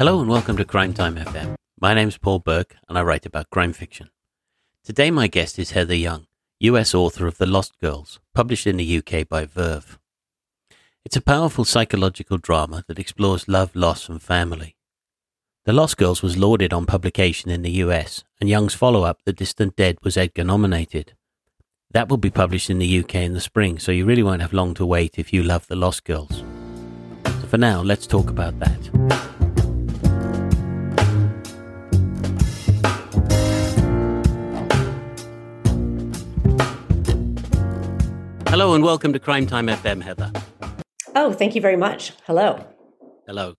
Hello and welcome to Crime Time FM. My name's Paul Burke and I write about crime fiction. Today my guest is Heather Young, US author of The Lost Girls, published in the UK by Verve. It's a powerful psychological drama that explores love, loss and family. The Lost Girls was lauded on publication in the US and Young's follow-up, The Distant Dead, was Edgar nominated. That will be published in the UK in the spring, so you really won't have long to wait if you love The Lost Girls. So for now, let's talk about that. Hello and welcome to Crime Time FM, Heather. Oh, thank you very much. Hello. Hello.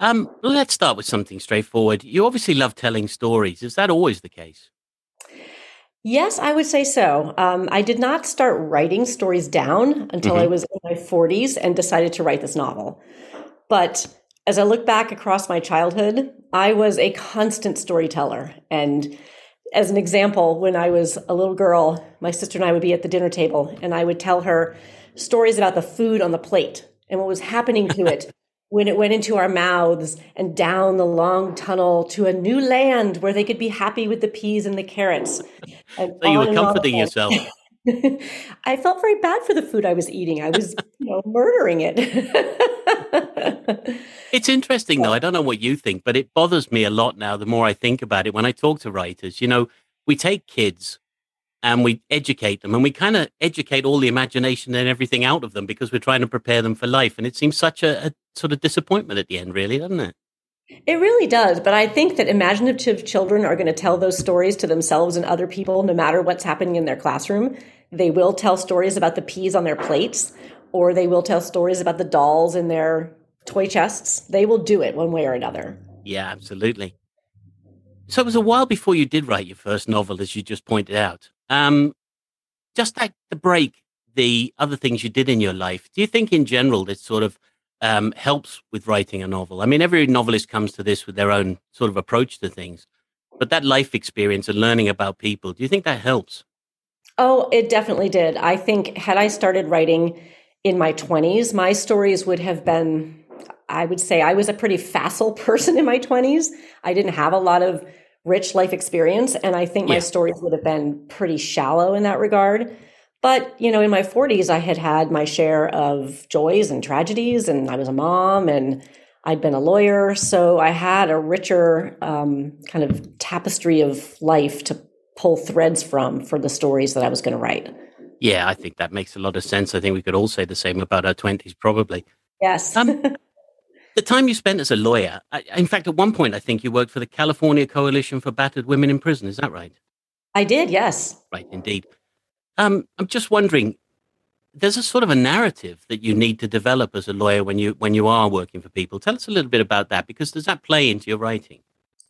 Um, let's start with something straightforward. You obviously love telling stories. Is that always the case? Yes, I would say so. Um, I did not start writing stories down until mm-hmm. I was in my 40s and decided to write this novel. But as I look back across my childhood, I was a constant storyteller. And as an example, when I was a little girl, my sister and I would be at the dinner table and I would tell her stories about the food on the plate and what was happening to it when it went into our mouths and down the long tunnel to a new land where they could be happy with the peas and the carrots. And so you were comforting yourself. I felt very bad for the food I was eating. I was, you know, murdering it. it's interesting though. I don't know what you think, but it bothers me a lot now the more I think about it when I talk to writers. You know, we take kids and we educate them and we kind of educate all the imagination and everything out of them because we're trying to prepare them for life. And it seems such a, a sort of disappointment at the end, really, doesn't it? It really does, but I think that imaginative children are going to tell those stories to themselves and other people no matter what's happening in their classroom. They will tell stories about the peas on their plates, or they will tell stories about the dolls in their toy chests. They will do it one way or another. Yeah, absolutely. So it was a while before you did write your first novel, as you just pointed out. Um, just like the break, the other things you did in your life, do you think in general that sort of um, helps with writing a novel? I mean, every novelist comes to this with their own sort of approach to things, but that life experience and learning about people, do you think that helps? Oh, it definitely did. I think had I started writing in my 20s, my stories would have been, I would say, I was a pretty facile person in my 20s. I didn't have a lot of rich life experience. And I think my stories would have been pretty shallow in that regard. But, you know, in my 40s, I had had my share of joys and tragedies, and I was a mom and I'd been a lawyer. So I had a richer um, kind of tapestry of life to pull threads from for the stories that I was going to write. Yeah, I think that makes a lot of sense. I think we could all say the same about our 20s, probably. Yes. um, the time you spent as a lawyer, I, in fact, at one point, I think you worked for the California Coalition for Battered Women in Prison. Is that right? I did, yes. Right, indeed. Um, I'm just wondering, there's a sort of a narrative that you need to develop as a lawyer when you when you are working for people. Tell us a little bit about that, because does that play into your writing?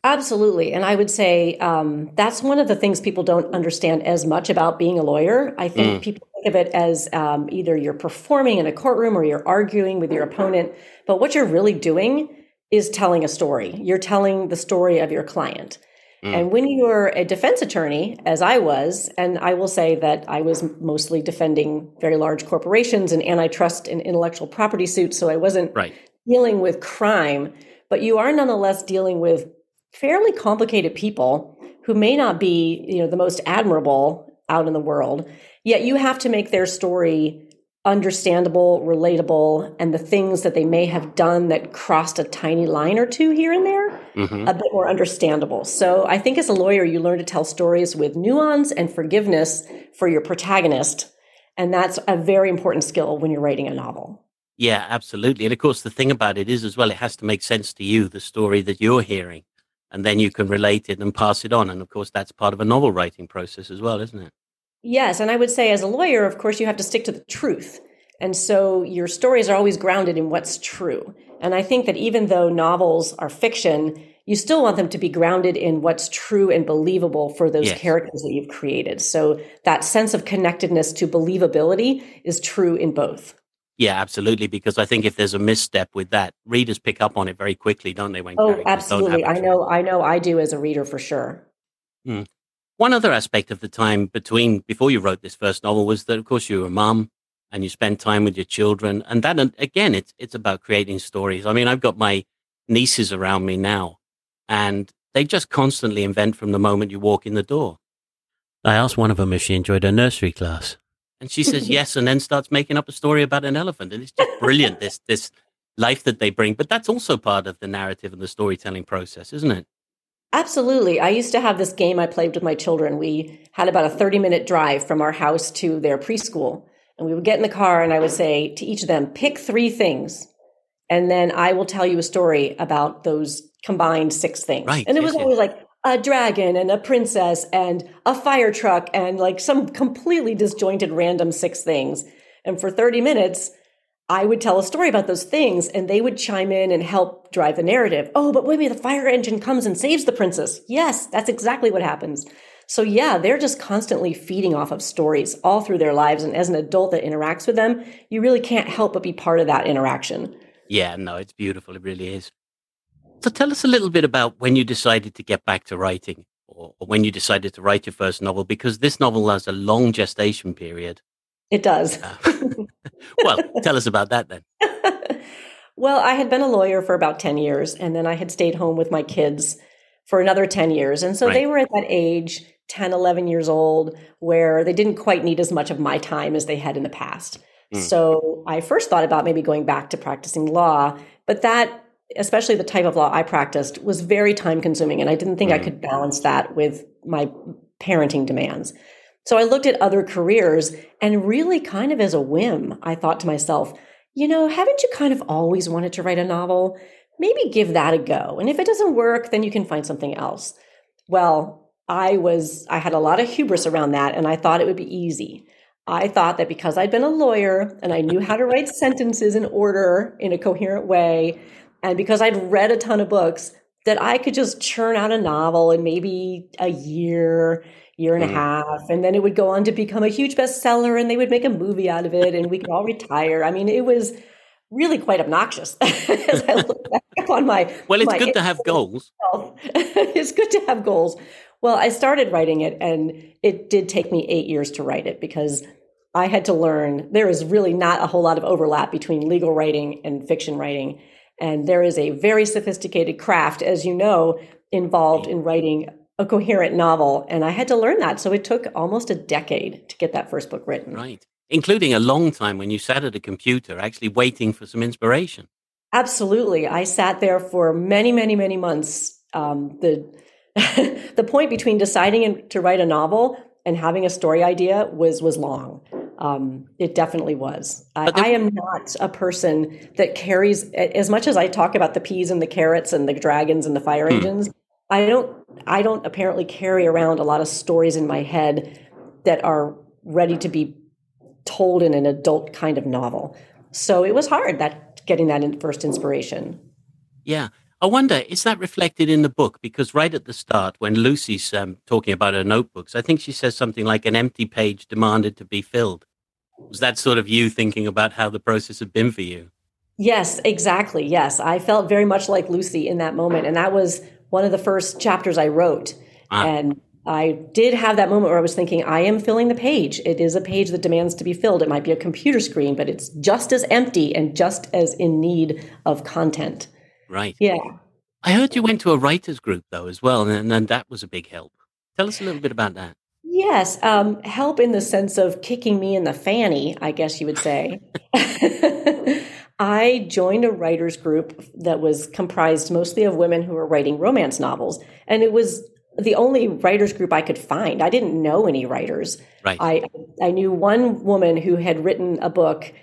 Absolutely. And I would say um, that's one of the things people don't understand as much about being a lawyer. I think mm. people think of it as um, either you're performing in a courtroom or you're arguing with your opponent. But what you're really doing is telling a story. You're telling the story of your client. Mm. And when you're a defense attorney, as I was, and I will say that I was mostly defending very large corporations and antitrust and intellectual property suits, so I wasn't right. dealing with crime, but you are nonetheless dealing with fairly complicated people who may not be, you know, the most admirable out in the world. Yet you have to make their story understandable, relatable, and the things that they may have done that crossed a tiny line or two here and there mm-hmm. a bit more understandable. So I think as a lawyer, you learn to tell stories with nuance and forgiveness for your protagonist. And that's a very important skill when you're writing a novel. Yeah, absolutely. And of course, the thing about it is as well, it has to make sense to you, the story that you're hearing and then you can relate it and pass it on. And of course, that's part of a novel writing process as well, isn't it? Yes. And I would say, as a lawyer, of course, you have to stick to the truth. And so your stories are always grounded in what's true. And I think that even though novels are fiction, you still want them to be grounded in what's true and believable for those yes. characters that you've created. So that sense of connectedness to believability is true in both. Yeah, absolutely. Because I think if there's a misstep with that, readers pick up on it very quickly, don't they? When oh, absolutely. I know. I know. I do as a reader for sure. Mm. One other aspect of the time between before you wrote this first novel was that, of course, you were a mum and you spend time with your children, and that again, it's it's about creating stories. I mean, I've got my nieces around me now, and they just constantly invent from the moment you walk in the door. I asked one of them if she enjoyed her nursery class, and she says yes, and then starts making up a story about an elephant, and it's just brilliant. this this life that they bring, but that's also part of the narrative and the storytelling process, isn't it? Absolutely. I used to have this game I played with my children. We had about a 30 minute drive from our house to their preschool. And we would get in the car and I would say to each of them, pick three things. And then I will tell you a story about those combined six things. Right. And it yes, was always yes. like a dragon and a princess and a fire truck and like some completely disjointed random six things. And for 30 minutes, I would tell a story about those things and they would chime in and help drive the narrative. Oh, but wait the fire engine comes and saves the princess. Yes, that's exactly what happens. So yeah, they're just constantly feeding off of stories all through their lives. And as an adult that interacts with them, you really can't help but be part of that interaction. Yeah, no, it's beautiful. It really is. So tell us a little bit about when you decided to get back to writing or, or when you decided to write your first novel, because this novel has a long gestation period. It does. Uh, well, tell us about that then. well, I had been a lawyer for about 10 years, and then I had stayed home with my kids for another 10 years. And so Right. they were at that age, 10, 11 years old, where they didn't quite need as much of my time as they had in the past. Mm. So I first thought about maybe going back to practicing law, but that, especially the type of law I practiced, was very time consuming. And I didn't think I Mm. could balance that with my parenting demands. So I looked at other careers and really kind of as a whim, I thought to myself, you know, haven't you kind of always wanted to write a novel? Maybe give that a go. And if it doesn't work, then you can find something else. Well, I was, I had a lot of hubris around that and I thought it would be easy. I thought that because I'd been a lawyer and I knew how to write sentences in order in a coherent way, and because I'd read a ton of books, that I could just churn out a novel in maybe a year, year and a Mm. half, and then it would go on to become a huge bestseller and they would make a movie out of it and we could all retire. I mean, it was really quite obnoxious as I look back on my Well, it's my good to have goals. it's good to have goals. Well, I started writing it and it did take me eight years to write it because I had to learn there is really not a whole lot of overlap between legal writing and fiction writing. And there is a very sophisticated craft, as you know, involved in writing a coherent novel. And I had to learn that. So it took almost a decade to get that first book written. Right. Including a long time when you sat at a computer actually waiting for some inspiration. Absolutely. I sat there for many, many, many months. Um, the the point between deciding to write a novel and having a story idea was was long. Um, it definitely was. I, I am not a person that carries as much as I talk about the peas and the carrots and the dragons and the fire Hmm. engines. I don't. I don't apparently carry around a lot of stories in my head that are ready to be told in an adult kind of novel. So it was hard that getting that in first inspiration. Yeah. I wonder, is that reflected in the book? Because right at the start, when Lucy's um, talking about her notebooks, I think she says something like an empty page demanded to be filled. Was that sort of you thinking about how the process had been for you? Yes, exactly. Yes, I felt very much like Lucy in that moment, and that was one of the first chapters I wrote. Ah. And I did have that moment where I was thinking, I am filling the page. It is a page that demands to be filled. It might be a computer screen, but it's just as empty and just as in need of content. Right. Yeah. I heard you went to a writers group though as well, and, and that was a big help. Tell us a little bit about that. Yes, um, help in the sense of kicking me in the fanny, I guess you would say. I joined a writers group that was comprised mostly of women who were writing romance novels, and it was the only writers group I could find. I didn't know any writers. Right. I I knew one woman who had written a book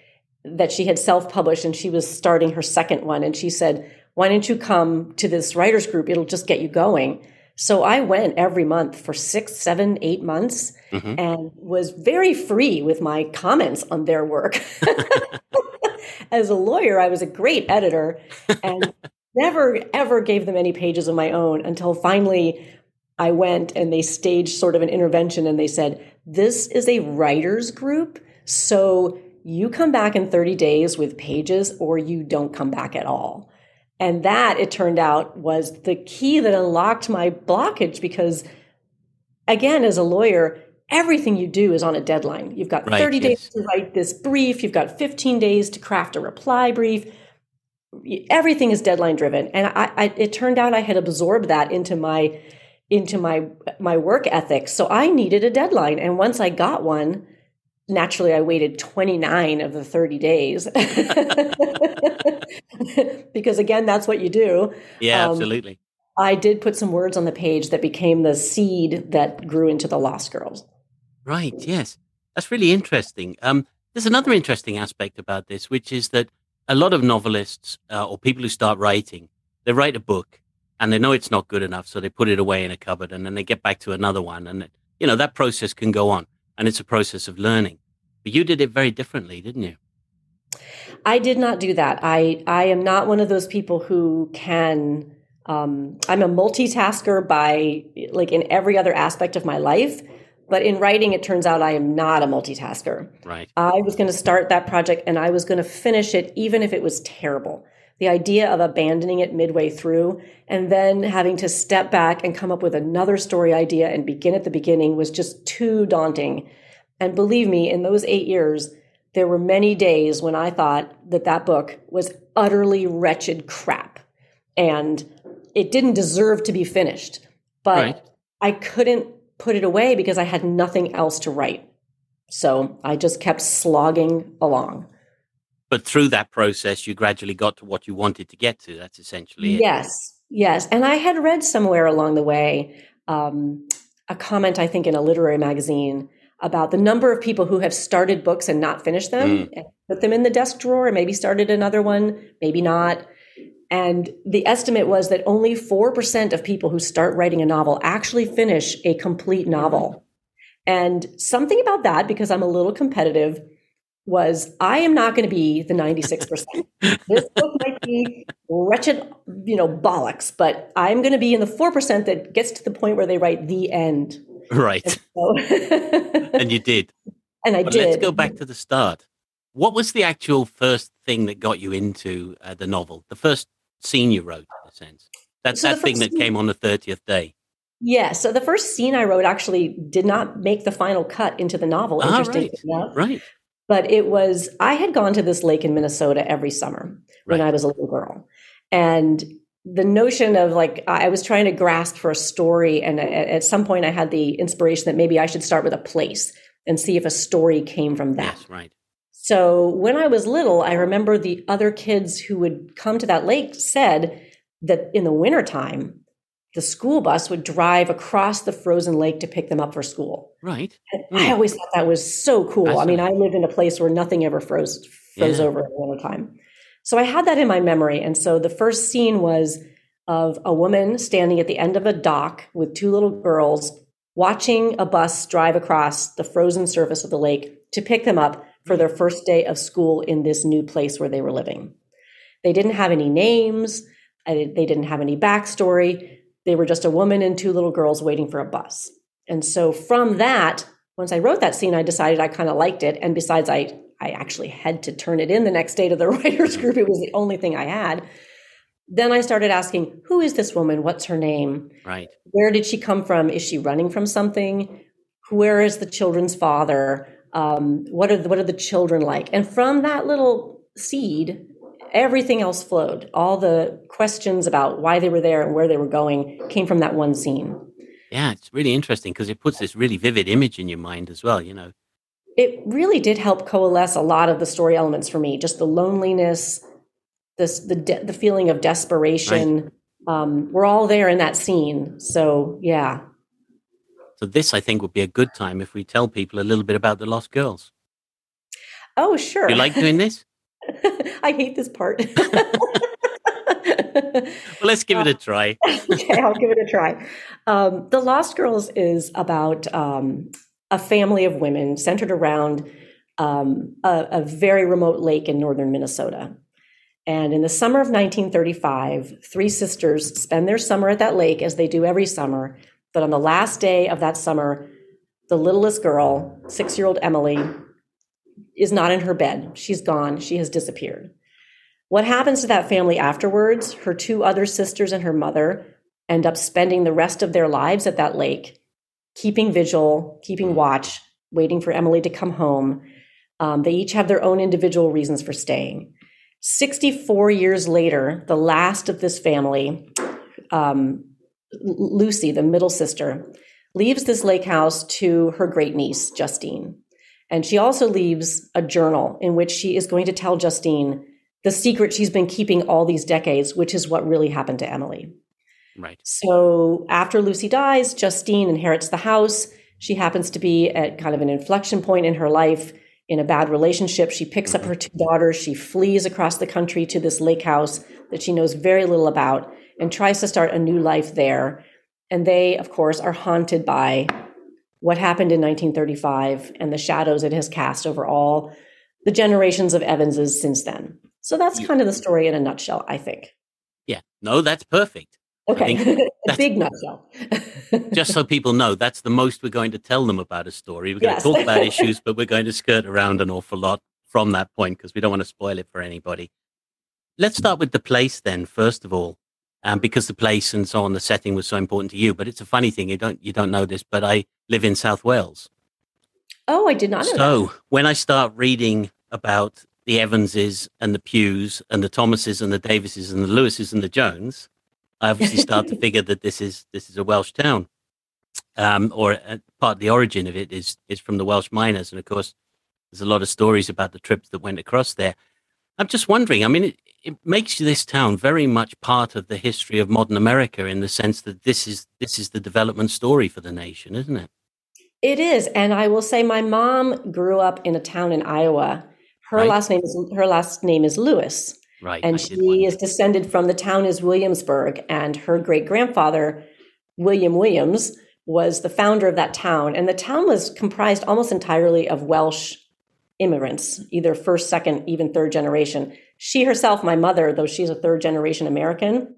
that she had self-published, and she was starting her second one, and she said, "Why don't you come to this writers group? It'll just get you going." So I went every month for six, seven, eight months Mhm. and was very free with my comments on their work. As a lawyer, I was a great editor and never, ever gave them any pages of my own until finally I went and they staged sort of an intervention and they said, This is a writer's group. So you come back in 30 days with pages or you don't come back at all. And that, it turned out, was the key that unlocked my blockage because, again, as a lawyer, everything you do is on a deadline. You've got Right, 30 days to write this brief, you've got 15 days to craft a reply brief. everything is deadline driven. And I, I, it turned out I had absorbed that into my, into my, my work ethic. So I needed a deadline. And once I got one, naturally I waited 29 of the 30 days because again, that's what you do. Yeah, um, absolutely. I did put some words on the page that became the seed that grew into the Lost Girls. Right. Yes. That's really interesting. Um, there's another interesting aspect about this, which is that a lot of novelists uh, or people who start writing, they write a book and they know it's not good enough, so they put it away in a cupboard and then they get back to another one, and you know that process can go on, and it's a process of learning. But you did it very differently, didn't you? I did not do that. I I am not one of those people who can. Um, I'm a multitasker by like in every other aspect of my life. But in writing, it turns out I am not a multitasker. Right. I was going to start that project and I was going to finish it, even if it was terrible. The idea of abandoning it midway through and then having to step back and come up with another story idea and begin at the beginning was just too daunting. And believe me, in those eight years, there were many days when I thought that that book was utterly wretched crap and it didn't deserve to be finished. But right. I couldn't put it away because I had nothing else to write. So I just kept slogging along. But through that process, you gradually got to what you wanted to get to. That's essentially it. Yes, yes. And I had read somewhere along the way um, a comment, I think, in a literary magazine about the number of people who have started books and not finished them mm. and put them in the desk drawer and maybe started another one, maybe not. And the estimate was that only 4% of people who start writing a novel actually finish a complete novel. And something about that, because I'm a little competitive, was I am not going to be the 96%. this book might be wretched, you know, bollocks, but I'm going to be in the 4% that gets to the point where they write the end. Right. And, so and you did. And I but did. Let's go back to the start. What was the actual first thing that got you into uh, the novel? The first scene you wrote, in a sense. That's so that thing that scene, came on the 30th day. Yeah. So the first scene I wrote actually did not make the final cut into the novel, ah, right. enough. Right. But it was, I had gone to this lake in Minnesota every summer when. I was a little girl. And the notion of like, I was trying to grasp for a story. And at some point, I had the inspiration that maybe I should start with a place and see if a story came from that. Yes, right. So when I was little, I remember the other kids who would come to that lake said that in the wintertime, the school bus would drive across the frozen lake to pick them up for school. Right. Mm. I always thought that was so cool. I mean, I lived in a place where nothing ever froze froze yeah. over in the wintertime. So I had that in my memory. And so the first scene was of a woman standing at the end of a dock with two little girls watching a bus drive across the frozen surface of the lake to pick them up for their first day of school in this new place where they were living. They didn't have any names, they didn't have any backstory. They were just a woman and two little girls waiting for a bus. And so from that, once I wrote that scene, I decided I kind of liked it. And besides, I, I actually had to turn it in the next day to the writers group. It was the only thing I had. Then I started asking, who is this woman? What's her name? Right. Where did she come from? Is she running from something? Where is the children's father? um, what are the, what are the children like and from that little seed everything else flowed all the questions about why they were there and where they were going came from that one scene yeah it's really interesting because it puts this really vivid image in your mind as well you know it really did help coalesce a lot of the story elements for me just the loneliness this the de- the feeling of desperation right. um, we're all there in that scene so yeah so this, I think, would be a good time if we tell people a little bit about the Lost Girls. Oh, sure. You like doing this? I hate this part. well, let's give it a try. okay, I'll give it a try. Um, the Lost Girls is about um, a family of women centered around um, a, a very remote lake in northern Minnesota. And in the summer of 1935, three sisters spend their summer at that lake as they do every summer but on the last day of that summer, the littlest girl, six year old Emily, is not in her bed. She's gone. She has disappeared. What happens to that family afterwards? Her two other sisters and her mother end up spending the rest of their lives at that lake, keeping vigil, keeping watch, waiting for Emily to come home. Um, they each have their own individual reasons for staying. 64 years later, the last of this family, um, Lucy, the middle sister, leaves this lake house to her great niece, Justine. And she also leaves a journal in which she is going to tell Justine the secret she's been keeping all these decades, which is what really happened to Emily. Right. So after Lucy dies, Justine inherits the house. She happens to be at kind of an inflection point in her life in a bad relationship. She picks mm-hmm. up her two daughters. She flees across the country to this lake house that she knows very little about and tries to start a new life there. And they, of course, are haunted by what happened in 1935 and the shadows it has cast over all the generations of Evanses since then. So that's kind of the story in a nutshell, I think. Yeah. No, that's perfect. Okay. a big nutshell. just so people know, that's the most we're going to tell them about a story. We're going yes. to talk about issues, but we're going to skirt around an awful lot from that point because we don't want to spoil it for anybody. Let's start with the place then, first of all, um, because the place and so on, the setting was so important to you. But it's a funny thing you don't you don't know this, but I live in South Wales. Oh, I did not know. So that. when I start reading about the Evanses and the Pughs and the Thomases and the Davises and the Lewises and the Jones, I obviously start to figure that this is this is a Welsh town, um, or uh, part of the origin of it is is from the Welsh miners, and of course, there's a lot of stories about the trips that went across there. I'm just wondering. I mean, it, it makes this town very much part of the history of modern America in the sense that this is this is the development story for the nation, isn't it? It is, and I will say my mom grew up in a town in Iowa. Her right. last name is her last name is Lewis. Right. And she is descended from the town is Williamsburg, and her great grandfather, William Williams, was the founder of that town. And the town was comprised almost entirely of Welsh immigrants, either first, second, even third generation. She herself, my mother, though she's a third generation American,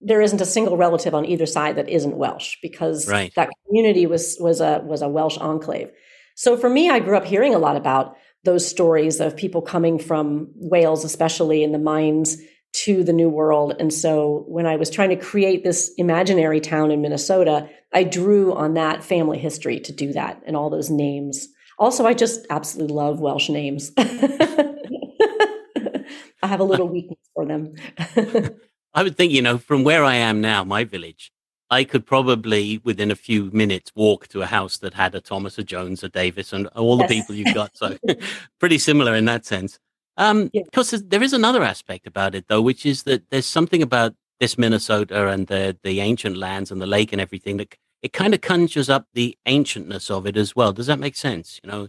there isn't a single relative on either side that isn't Welsh because right. that community was was a was a Welsh enclave. So for me, I grew up hearing a lot about those stories of people coming from Wales, especially in the mines, to the New World. And so when I was trying to create this imaginary town in Minnesota, I drew on that family history to do that and all those names. Also, I just absolutely love Welsh names. I have a little weakness for them. I would think, you know, from where I am now, my village, I could probably within a few minutes walk to a house that had a Thomas, a Jones, a Davis, and all the yes. people you've got. So pretty similar in that sense. Um, yeah. Because there is another aspect about it, though, which is that there's something about this Minnesota and the the ancient lands and the lake and everything that it kind of conjures up the ancientness of it as well. Does that make sense? You know.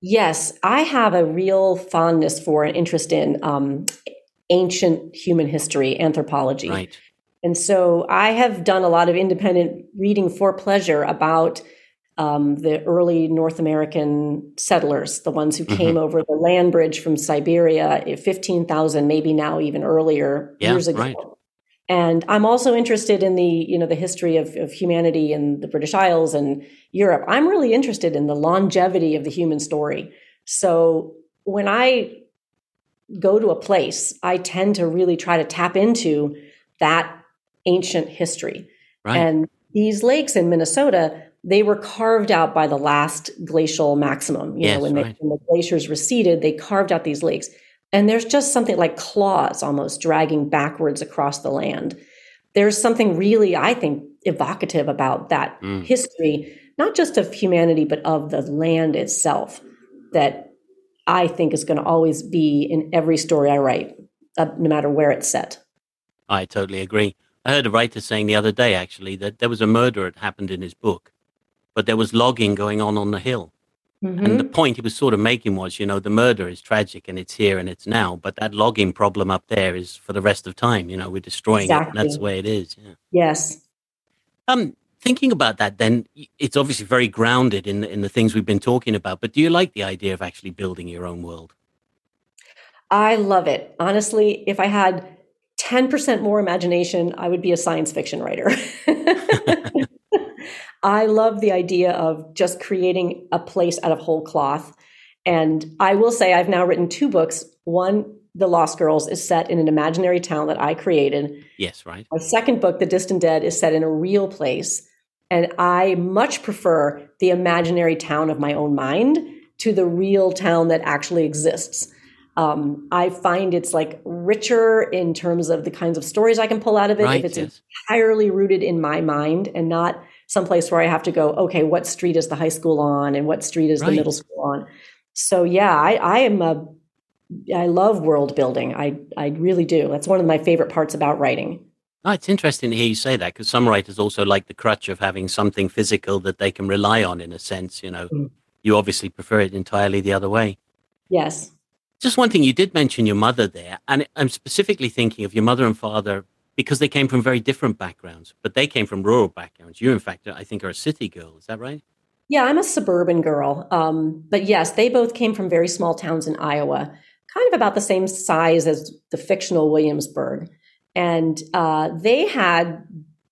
Yes, I have a real fondness for and interest in um, ancient human history, anthropology. Right. And so I have done a lot of independent reading for pleasure about um, the early North American settlers, the ones who mm-hmm. came over the land bridge from Siberia, 15,000, maybe now even earlier, yeah, years ago. Right. And I'm also interested in the, you know, the history of, of humanity in the British Isles and Europe. I'm really interested in the longevity of the human story. So when I go to a place, I tend to really try to tap into that ancient history. Right. And these lakes in Minnesota, they were carved out by the last glacial maximum. You yes, know, when, right. they, when the glaciers receded, they carved out these lakes. And there's just something like claws almost dragging backwards across the land. There's something really, I think, evocative about that mm. history, not just of humanity, but of the land itself, that I think is going to always be in every story I write, uh, no matter where it's set. I totally agree. I heard a writer saying the other day, actually, that there was a murder that happened in his book, but there was logging going on on the hill. Mm-hmm. And the mm-hmm. point he was sort of making was, you know, the murder is tragic and it's here and it's now, but that logging problem up there is for the rest of time. You know, we're destroying exactly. it. that's the way it is. Yeah. Yes. Um, thinking about that, then it's obviously very grounded in the, in the things we've been talking about. But do you like the idea of actually building your own world? I love it. Honestly, if I had 10% more imagination, I would be a science fiction writer. I love the idea of just creating a place out of whole cloth. And I will say I've now written two books. One, The Lost Girls, is set in an imaginary town that I created. Yes, right. My second book, The Distant Dead, is set in a real place. And I much prefer the imaginary town of my own mind to the real town that actually exists. Um, I find it's like richer in terms of the kinds of stories I can pull out of it. Right, if it's yes. entirely rooted in my mind and not someplace where I have to go, okay, what street is the high school on and what street is the middle school on? So yeah, I, I am a, I love world building. I, I really do. That's one of my favorite parts about writing. Oh, it's interesting to hear you say that because some writers also like the crutch of having something physical that they can rely on in a sense. You know, Mm. you obviously prefer it entirely the other way. Yes. Just one thing, you did mention your mother there, and I'm specifically thinking of your mother and father because they came from very different backgrounds, but they came from rural backgrounds. You, in fact, I think, are a city girl. Is that right? Yeah, I'm a suburban girl. Um, but yes, they both came from very small towns in Iowa, kind of about the same size as the fictional Williamsburg. And uh, they had,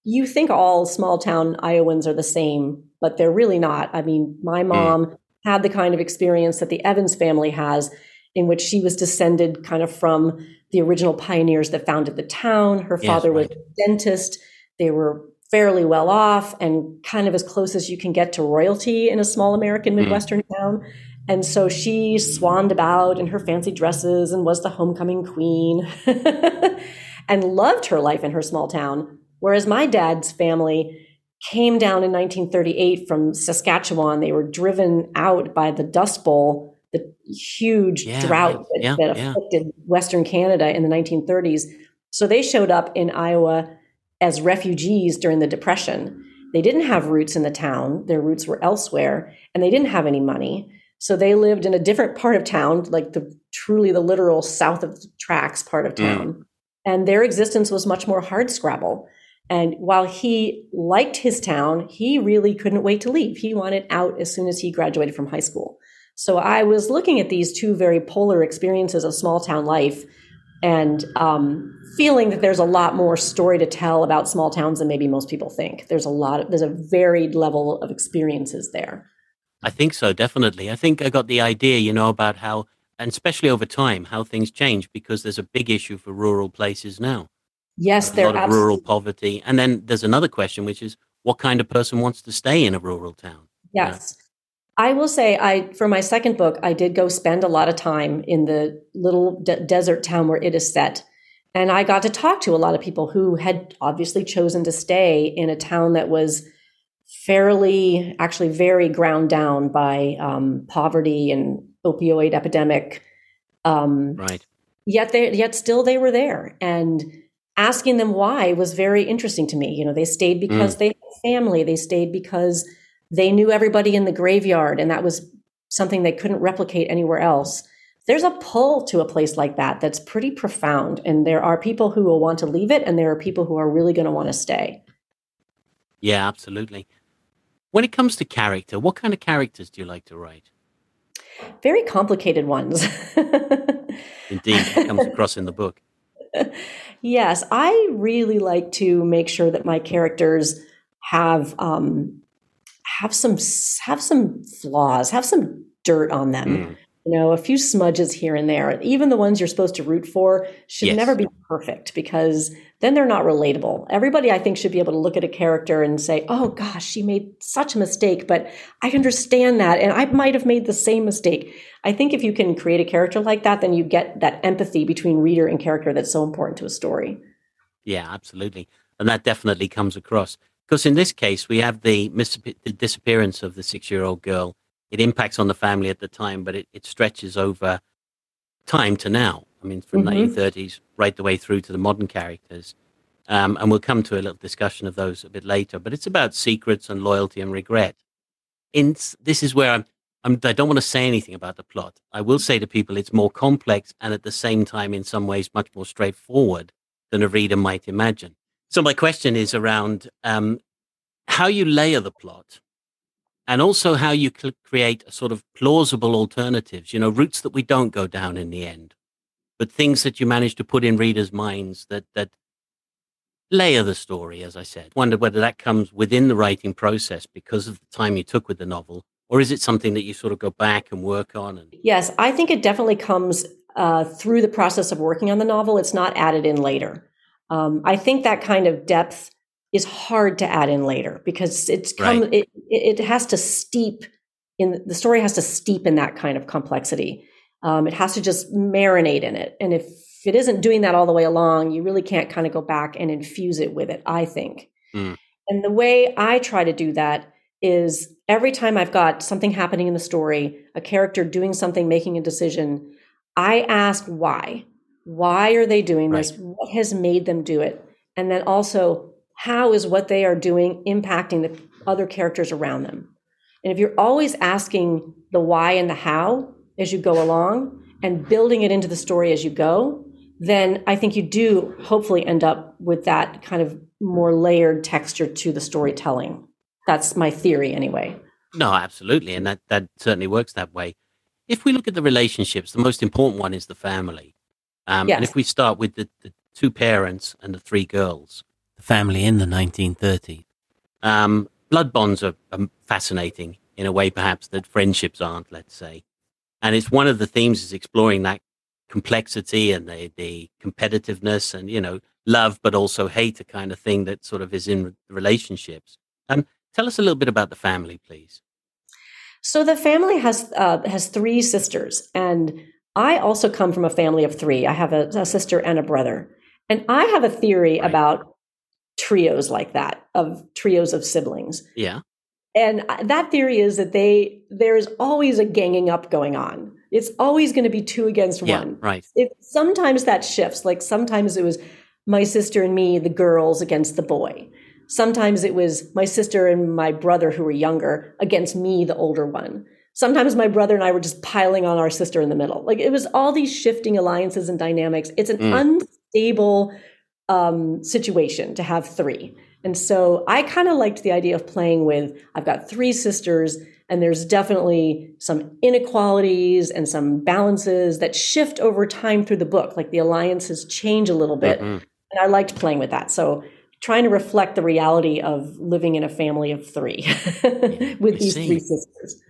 you think all small town Iowans are the same, but they're really not. I mean, my mom had the kind of experience that the Evans family has, in which she was descended kind of from the original pioneers that founded the town. Her Yes, father was a dentist. They were fairly well off and kind of as close as you can get to royalty in a small American Mm. Midwestern town. And so she swanned about in her fancy dresses and was the homecoming queen and loved her life in her small town. Whereas my dad's family came down in 1938 from Saskatchewan. They were driven out by the Dust Bowl, huge Yeah, drought that, Yeah, that yeah. afflicted Western Canada in the 1930s. So they showed up in Iowa as refugees during the Depression. They didn't have roots in the town, their roots were elsewhere, and they didn't have any money. So they lived in a different part of town, like the truly the literal south of the tracks part of Mm. town. And their existence was much more hard scrabble. And while he liked his town, he really couldn't wait to leave. He wanted out as soon as he graduated from high school. So I was looking at these two very polar experiences of small town life and um, feeling that there's a lot more story to tell about small towns than maybe most people think. There's a lot of, there's a varied level of experiences there. I think so, definitely. I think I got the idea, you know, about how, and especially over time, how things change because there's a big issue for rural places now. Yes, a there lot of absolutely rural poverty. And then there's another question, which is what kind of person wants to stay in a rural town? Yes. I will say I for my second book I did go spend a lot of time in the little de- desert town where it is set. And I got to talk to a lot of people who had obviously chosen to stay in a town that was fairly, actually very ground down by um, poverty and opioid epidemic. Um, Right. yet they yet still they were there and asking them why was very interesting to me you know they stayed because they had family they stayed because they knew everybody in the graveyard and that was something they couldn't replicate anywhere else there's a pull to a place like that that's pretty profound and there are people who will want to leave it and there are people who are really going to want to stay Yeah, absolutely. When it comes to character, what kind of characters do you like to write? very complicated ones Indeed, it comes across in the book. yes, I really like to make sure that my characters have um, have some have some flaws, have some dirt on them. Mm. You know, a few smudges here and there. Even the ones you're supposed to root for should Yes. never be perfect because then they're not relatable. Everybody, I think, should be able to look at a character and say, "Oh gosh, she made such a mistake," but I understand that, and I might have made the same mistake. I think if you can create a character like that, then you get that empathy between reader and character that's so important to a story. Yeah, absolutely. And that definitely comes across. Because in this case, we have the, mis- the disappearance of the six year old girl. It impacts on the family at the time, but it, it stretches over time to now. I mean, from Mhm. 1930s right the way through to the modern characters. Um, and we'll come to a little discussion of those a bit later. But it's about secrets and loyalty and regret. In, this is where I'm, I'm, I don't want to say anything about the plot. I will say to people it's more complex and at the same time, in some ways, much more straightforward than a reader might imagine. So my question is around um, how you layer the plot and also how you cl- create a sort of plausible alternatives, you know, routes that we don't go down in the end, but things that you manage to put in readers' minds that, that layer the story, as I said. Wonder whether that comes within the writing process because of the time you took with the novel, or is it something that you sort of go back and work on? And Yes, I think it definitely comes uh, through the process of working on the novel. It's not added in later. Um, I think that kind of depth is hard to add in later because it's come, Right. it, it has to steep in the story has to steep in that kind of complexity. Um, it has to just marinate in it. And if it isn't doing that all the way along, you really can't kind of go back and infuse it with it, I think. Mm. And the way I try to do that is every time I've got something happening in the story, a character doing something, making a decision, I ask why. Why are they doing this? What has made them do it? And then also, how is what they are doing impacting the other characters around them? And if you're always asking the why and the how as you go along and building it into the story as you go, then I think you do hopefully end up with that kind of more layered texture to the storytelling. That's my theory anyway. No, absolutely. And that, that certainly works that way. If we look at the relationships, the most important one is the family. Um, yes. And if we start with the, the, two parents and the three girls, the family in the 1930s, um, blood bonds are, are fascinating in a way perhaps that friendships aren't, let's say. And it's one of the themes is exploring that complexity and the, the competitiveness and, you know, love, but also hate, a kind of thing that sort of is in relationships. Um, tell us a little bit about the family, please. So the family has uh, has three sisters, and I also come from a family of three. I have a, a sister and a brother, and I have a theory right. about trios like that of trios of siblings. Yeah, and that theory is that they there is always a ganging up going on. It's always going to be two against yeah, one. Right. It, sometimes that shifts. Like sometimes it was my sister and me, the girls against the boy. Sometimes it was my sister and my brother who were younger against me, the older one. Sometimes my brother and I were just piling on our sister in the middle. Like it was all these shifting alliances and dynamics. It's an mm. unstable um, situation to have three. And so I kind of liked the idea of playing with I've got three sisters, and there's definitely some inequalities and some balances that shift over time through the book. Like the alliances change a little bit. Mm-hmm. And I liked playing with that. So trying to reflect the reality of living in a family of three with these see. three sisters.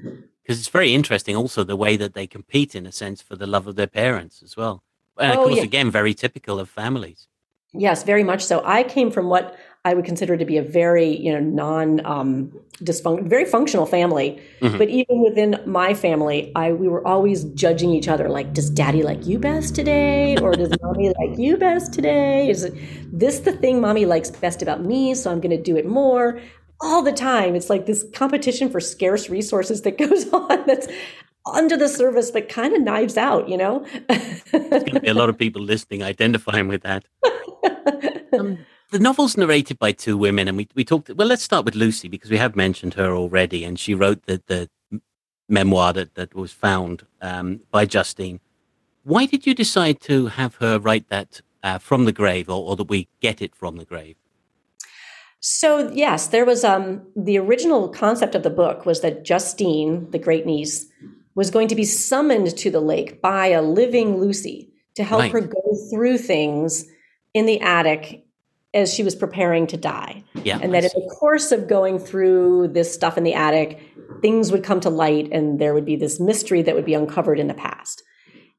Because it's very interesting also the way that they compete in a sense for the love of their parents as well. And of oh, course, yeah. again, very typical of families. Yes, very much so. I came from what I would consider to be a very, you know, non um, dysfunction, very functional family. Mm-hmm. But even within my family, I we were always judging each other. Like, does Daddy like you best today, or does Mommy like you best today? Is this the thing Mommy likes best about me? So I'm going to do it more all the time. It's like this competition for scarce resources that goes on. That's under the surface, but kind of knives out. You know, there's going to be a lot of people listening identifying with that. Um, the novel's narrated by two women, and we we talked. Well, let's start with Lucy because we have mentioned her already, and she wrote the the memoir that that was found um, by Justine. Why did you decide to have her write that uh, from the grave, or, or that we get it from the grave? So yes, there was um, the original concept of the book was that Justine, the great niece, was going to be summoned to the lake by a living Lucy to help right. her go through things in the attic as she was preparing to die. Yeah, and that in the course of going through this stuff in the attic, things would come to light and there would be this mystery that would be uncovered in the past.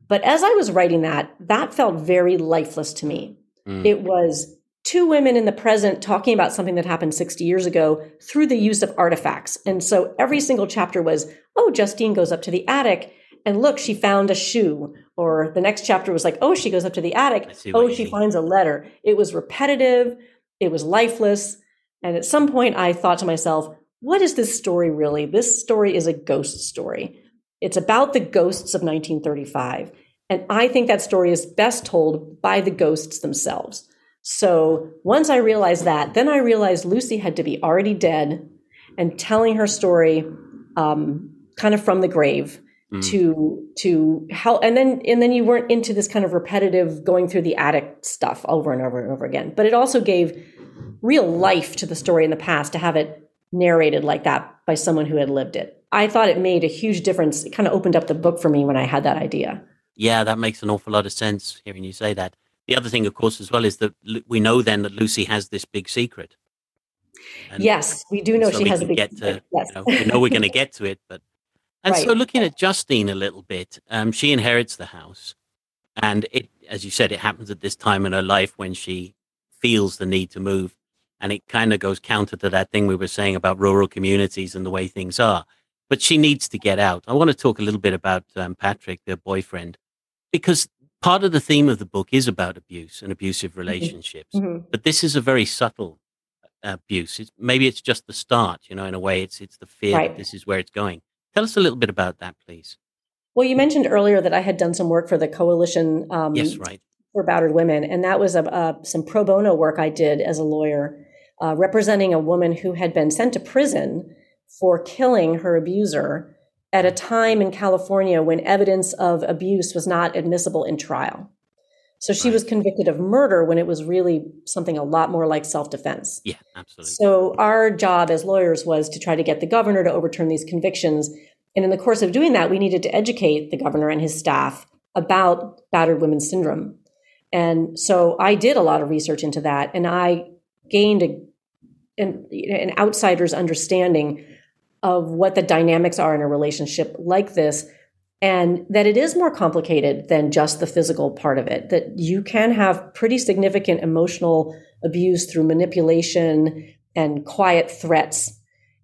But as I was writing that, that felt very lifeless to me. Mm. It was two women in the present talking about something that happened 60 years ago through the use of artifacts. And so every single chapter was, oh, Justine goes up to the attic and look, she found a shoe. Or the next chapter was like, oh, she goes up to the attic. Oh, she finds a letter. It was repetitive, it was lifeless. And at some point, I thought to myself, what is this story really? This story is a ghost story. It's about the ghosts of 1935. And I think that story is best told by the ghosts themselves. So once I realized that, then I realized Lucy had to be already dead and telling her story um, kind of from the grave mm. to to help and then and then you weren't into this kind of repetitive going through the attic stuff over and over and over again. But it also gave real life to the story in the past to have it narrated like that by someone who had lived it. I thought it made a huge difference. It kind of opened up the book for me when i had that idea. Yeah that makes an awful lot of sense hearing you say that the other thing of course as well is that we know then that lucy has this big secret and yes, we do know so she has a big. Get to, yes. You know, we know we're going to get to it, but and right. so, looking at Justine a little bit, um, she inherits the house, and it, as you said, it happens at this time in her life when she feels the need to move, and it kind of goes counter to that thing we were saying about rural communities and the way things are. but she needs to get out. I want to talk a little bit about um, Patrick, their boyfriend, because part of the theme of the book is about abuse and abusive mm-hmm. relationships. Mm-hmm. But this is a very subtle uh, abuse. It's, maybe it's just the start, you know, in a way, it's, it's the fear right. that this is where it's going. Tell us a little bit about that, please. Well, you mentioned earlier that I had done some work for the coalition. Um, yes, right. For battered women, and that was a, a, some pro bono work I did as a lawyer, uh, representing a woman who had been sent to prison for killing her abuser at a time in California when evidence of abuse was not admissible in trial. So she was convicted of murder when it was really something a lot more like self defense. Yeah, absolutely. So our job as lawyers was to try to get the governor to overturn these convictions. And in the course of doing that, we needed to educate the governor and his staff about battered women's syndrome. And so I did a lot of research into that and I gained a, an, an outsider's understanding of what the dynamics are in a relationship like this and that it is more complicated than just the physical part of it that you can have pretty significant emotional abuse through manipulation and quiet threats.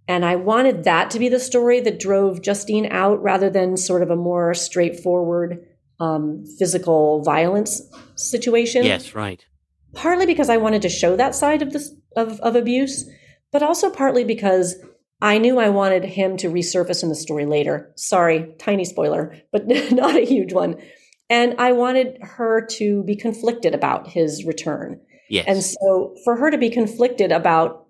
And i wanted that to be the story that drove justine out rather than sort of a more straightforward um, physical violence situation. Yes right. Partly because i wanted to show that side of this of, of abuse but also partly because I knew I wanted him to resurface in the story later. Sorry, tiny spoiler, but not a huge one. And I wanted her to be conflicted about his return. Yes. And so for her to be conflicted about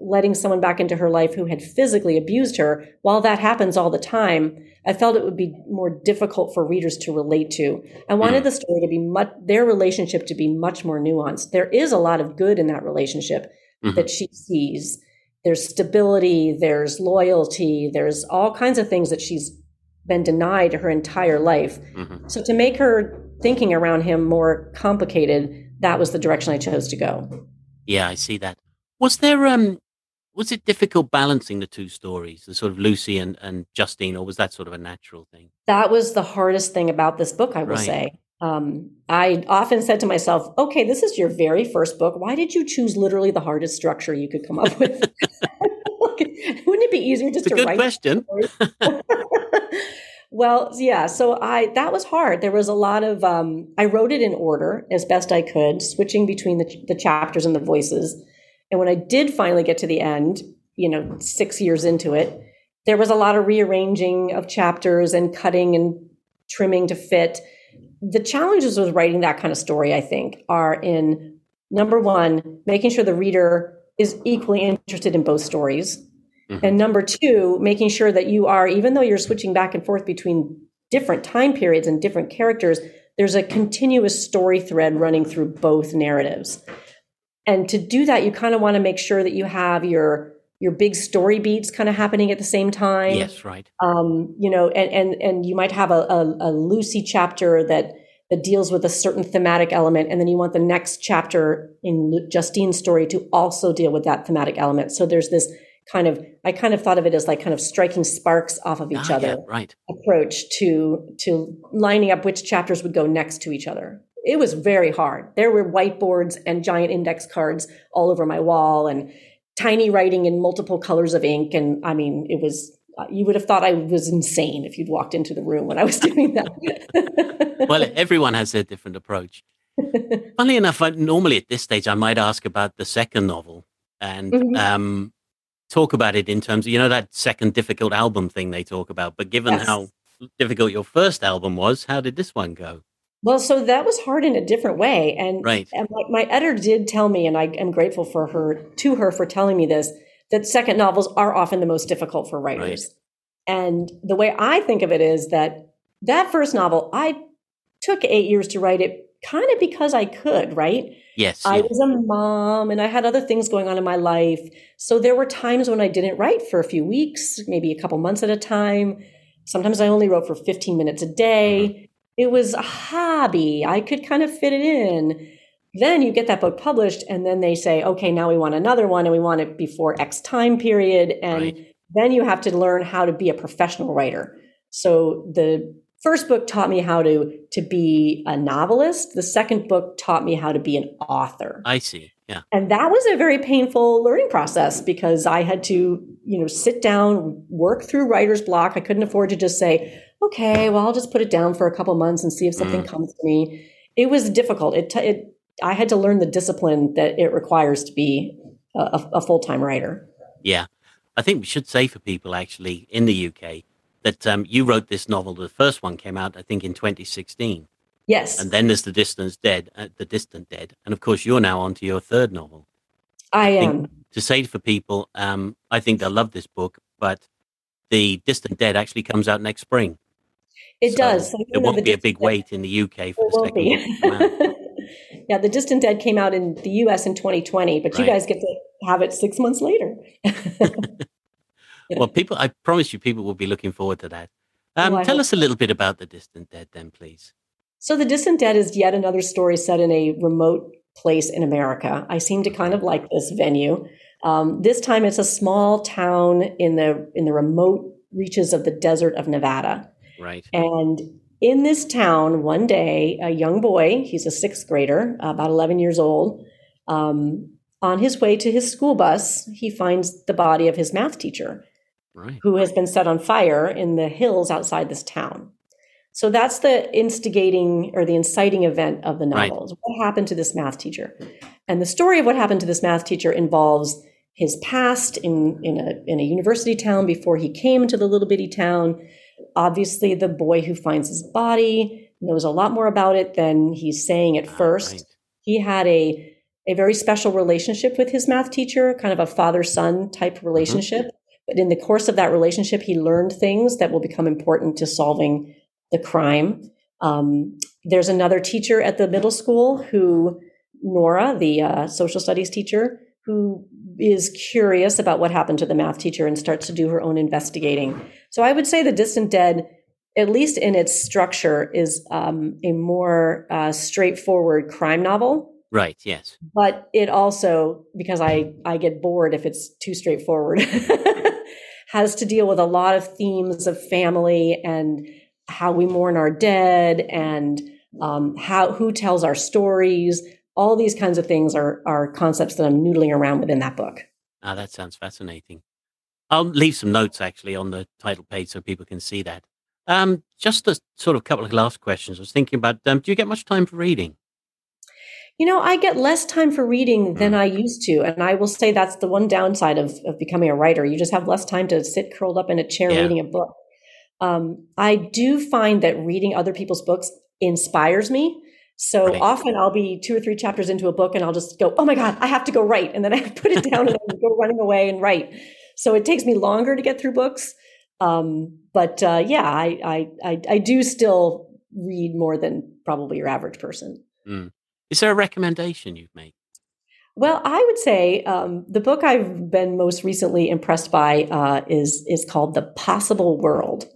letting someone back into her life who had physically abused her, while that happens all the time, I felt it would be more difficult for readers to relate to. I wanted mm. the story to be much, their relationship to be much more nuanced. There is a lot of good in that relationship mm-hmm. that she sees there's stability, there's loyalty, there's all kinds of things that she's been denied her entire life. Mm-hmm. So to make her thinking around him more complicated, that was the direction I chose to go. Yeah, I see that. Was there um was it difficult balancing the two stories, the sort of Lucy and, and Justine, or was that sort of a natural thing? That was the hardest thing about this book, I will right. say um, I often said to myself, okay, this is your very first book. Why did you choose literally the hardest structure you could come up with? Wouldn't it be easier just it's to good write? question. well, yeah. So I that was hard. There was a lot of um, I wrote it in order as best I could, switching between the, the chapters and the voices. And when I did finally get to the end, you know, six years into it, there was a lot of rearranging of chapters and cutting and trimming to fit the challenges with writing that kind of story, I think, are in number one, making sure the reader is equally interested in both stories. Mm-hmm. And number two, making sure that you are, even though you're switching back and forth between different time periods and different characters, there's a continuous story thread running through both narratives. And to do that, you kind of want to make sure that you have your your big story beats kind of happening at the same time. Yes, right. Um, you know, and and and you might have a, a, a Lucy chapter that that deals with a certain thematic element, and then you want the next chapter in Justine's story to also deal with that thematic element. So there's this kind of I kind of thought of it as like kind of striking sparks off of each ah, other yeah, right. approach to to lining up which chapters would go next to each other. It was very hard. There were whiteboards and giant index cards all over my wall and tiny writing in multiple colors of ink. And I mean, it was, you would have thought I was insane if you'd walked into the room when I was doing that. well, everyone has their different approach. Funny enough, I, normally at this stage, I might ask about the second novel and mm-hmm. um, talk about it in terms of, you know, that second difficult album thing they talk about. But given yes. how difficult your first album was, how did this one go? Well, so that was hard in a different way, and, right. and my, my, editor did tell me, and I am grateful for her to her for telling me this that second novels are often the most difficult for writers. Right. And the way I think of it is that that first novel, I took eight years to write it, kind of because I could, right? Yes. I was a mom and I had other things going on in my life. So there were times when I didn't write for a few weeks, maybe a couple months at a time. Sometimes I only wrote for 15 minutes a day. Mm-hmm it was a hobby. I could kind of fit it in. Then you get that book published, and then they say, okay, now we want another one, and we want it before X time period. And right. then you have to learn how to be a professional writer. So the first book taught me how to to be a novelist. The second book taught me how to be an author. I see. Yeah. And that was a very painful learning process because I had to, you know, sit down, work through writer's block. I couldn't afford to just say, okay, well, I'll just put it down for a couple months and see if something mm. comes to me. It was difficult. It, t- it, I had to learn the discipline that it requires to be a, a full time writer. Yeah. I think we should say for people actually in the UK that um, you wrote this novel. The first one came out, I think, in 2016. Yes. And then there's the Distant Dead, uh, the Distant Dead, and of course you're now on to your third novel. I, I am. To say for people, um, I think they'll love this book, but the Distant Dead actually comes out next spring. It so does. So, there won't be a big wait in the UK for the second yeah, the Distant Dead came out in the US in 2020, but right. you guys get to have it six months later. well, people, I promise you, people will be looking forward to that. Um, well, tell us a little bit about the Distant Dead, then, please. So, the Distant Dead is yet another story set in a remote place in America. I seem to kind of like this venue. Um, this time, it's a small town in the in the remote reaches of the desert of Nevada. Right. And in this town, one day, a young boy, he's a sixth grader, about 11 years old, um, on his way to his school bus, he finds the body of his math teacher, right. who has been set on fire in the hills outside this town. So that's the instigating or the inciting event of the novel. Right. What happened to this math teacher? And the story of what happened to this math teacher involves his past in, in, a, in a university town before he came to the little bitty town Obviously, the boy who finds his body knows a lot more about it than he's saying at ah, first. Right. He had a a very special relationship with his math teacher, kind of a father son type mm-hmm. relationship. Mm-hmm. But in the course of that relationship, he learned things that will become important to solving the crime. Um, there's another teacher at the middle school who, Nora, the uh, social studies teacher, who is curious about what happened to the math teacher and starts to do her own investigating. So I would say The Distant Dead, at least in its structure, is um, a more uh, straightforward crime novel. Right. Yes. But it also, because I I get bored if it's too straightforward, has to deal with a lot of themes of family and how we mourn our dead and um, how who tells our stories all these kinds of things are are concepts that I'm noodling around within that book. Ah, that sounds fascinating. I'll leave some notes actually on the title page so people can see that. Um, just a sort of couple of last questions. I was thinking about um, do you get much time for reading? You know, I get less time for reading than mm. I used to. And I will say that's the one downside of, of becoming a writer. You just have less time to sit curled up in a chair yeah. reading a book. Um, I do find that reading other people's books inspires me. So right. often I'll be two or three chapters into a book and I'll just go, oh my God, I have to go write. And then I put it down and go running away and write. So it takes me longer to get through books. Um, but uh, yeah, I, I, I, I, do still read more than probably your average person. Mm. Is there a recommendation you've made? Well, I would say um, the book I've been most recently impressed by uh, is is called The Possible World.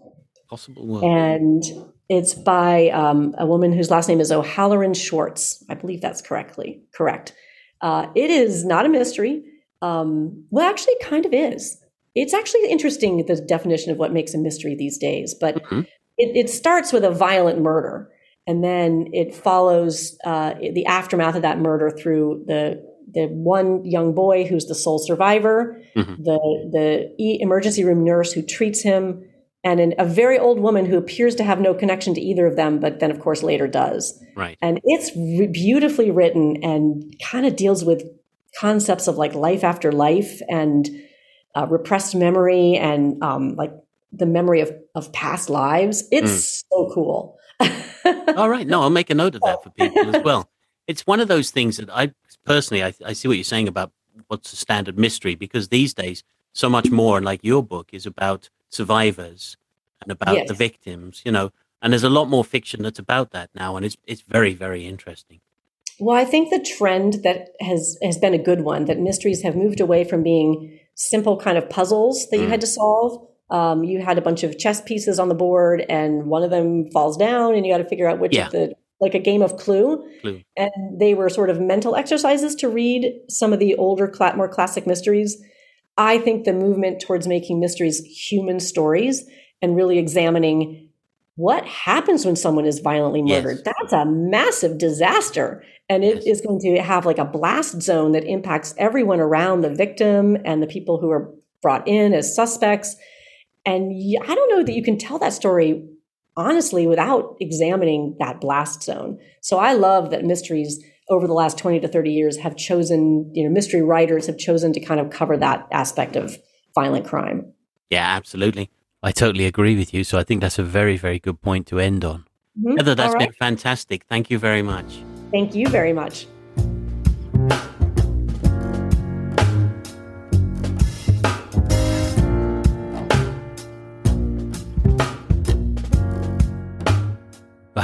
Possible World. And it's by um, a woman whose last name is O'Halloran Schwartz. I believe that's correctly correct. Uh, it is not a mystery. Um, well, actually, it kind of is. It's actually interesting the definition of what makes a mystery these days, but mm-hmm. it, it, starts with a violent murder, and then it follows uh, the aftermath of that murder through the the one young boy who's the sole survivor, mm-hmm. the the emergency room nurse who treats him, and an, a very old woman who appears to have no connection to either of them, but then, of course, later does. Right. And it's re- beautifully written and kind of deals with concepts of like life after life and uh, repressed memory and um, like the memory of, of past lives. It's mm. so cool. All right. No, I'll make a note of that for people as well. It's one of those things that I personally, I, I see what you're saying about what's a standard mystery because these days, so much more, like your book, is about survivors and about yes. the victims, you know, and there's a lot more fiction that's about that now, and it's it's very very interesting. Well, I think the trend that has has been a good one that mysteries have moved away from being simple kind of puzzles that you mm. had to solve. Um, you had a bunch of chess pieces on the board, and one of them falls down, and you got to figure out which yeah. of the like a game of Clue. Clue. And they were sort of mental exercises to read some of the older, more classic mysteries I think the movement towards making mysteries human stories and really examining what happens when someone is violently murdered? Yes. That's a massive disaster. And it yes. is going to have like a blast zone that impacts everyone around the victim and the people who are brought in as suspects. And I don't know that you can tell that story honestly without examining that blast zone. So I love that mysteries over the last 20 to 30 years have chosen, you know, mystery writers have chosen to kind of cover that aspect of violent crime. Yeah, absolutely. I totally agree with you. So I think that's a very, very good point to end on. Mm-hmm. Heather, that's right. been fantastic. Thank you very much. Thank you very much.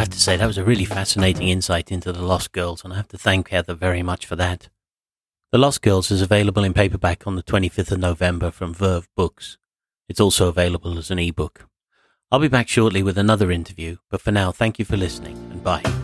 Have to say, that was a really fascinating insight into The Lost Girls, and I have to thank Heather very much for that. The Lost Girls is available in paperback on the 25th of November from Verve Books. It's also available as an ebook. I'll be back shortly with another interview, but for now, thank you for listening and bye.